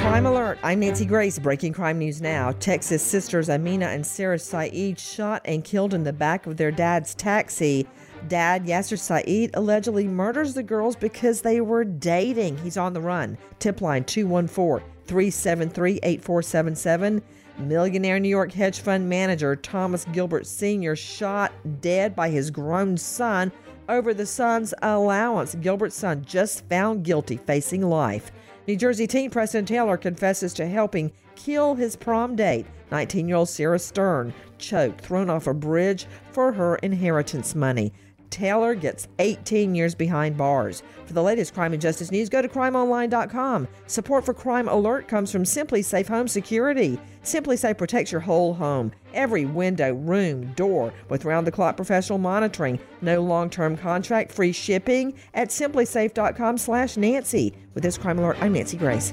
Crime Alert. I'm Nancy Grace, breaking crime news now. Texas sisters Amina and Sarah Saeed shot and killed in the back of their dad's taxi. Dad, Yasser Saeed, allegedly murders the girls because they were dating. He's on the run. Tip line 214 373 8477. Millionaire New York hedge fund manager Thomas Gilbert Sr. shot dead by his grown son over the son's allowance. Gilbert's son just found guilty, facing life. New Jersey teen Preston Taylor confesses to helping kill his prom date. 19 year old Sarah Stern choked, thrown off a bridge for her inheritance money. Taylor gets 18 years behind bars. For the latest crime and justice news, go to crimeonline.com. Support for Crime Alert comes from SimpliSafe Home Security. SimpliSafe protects your whole home, every window, room, door, with round the clock professional monitoring. No long term contract, free shipping at simplisafe.com slash Nancy. With this Crime Alert, I'm Nancy Grace.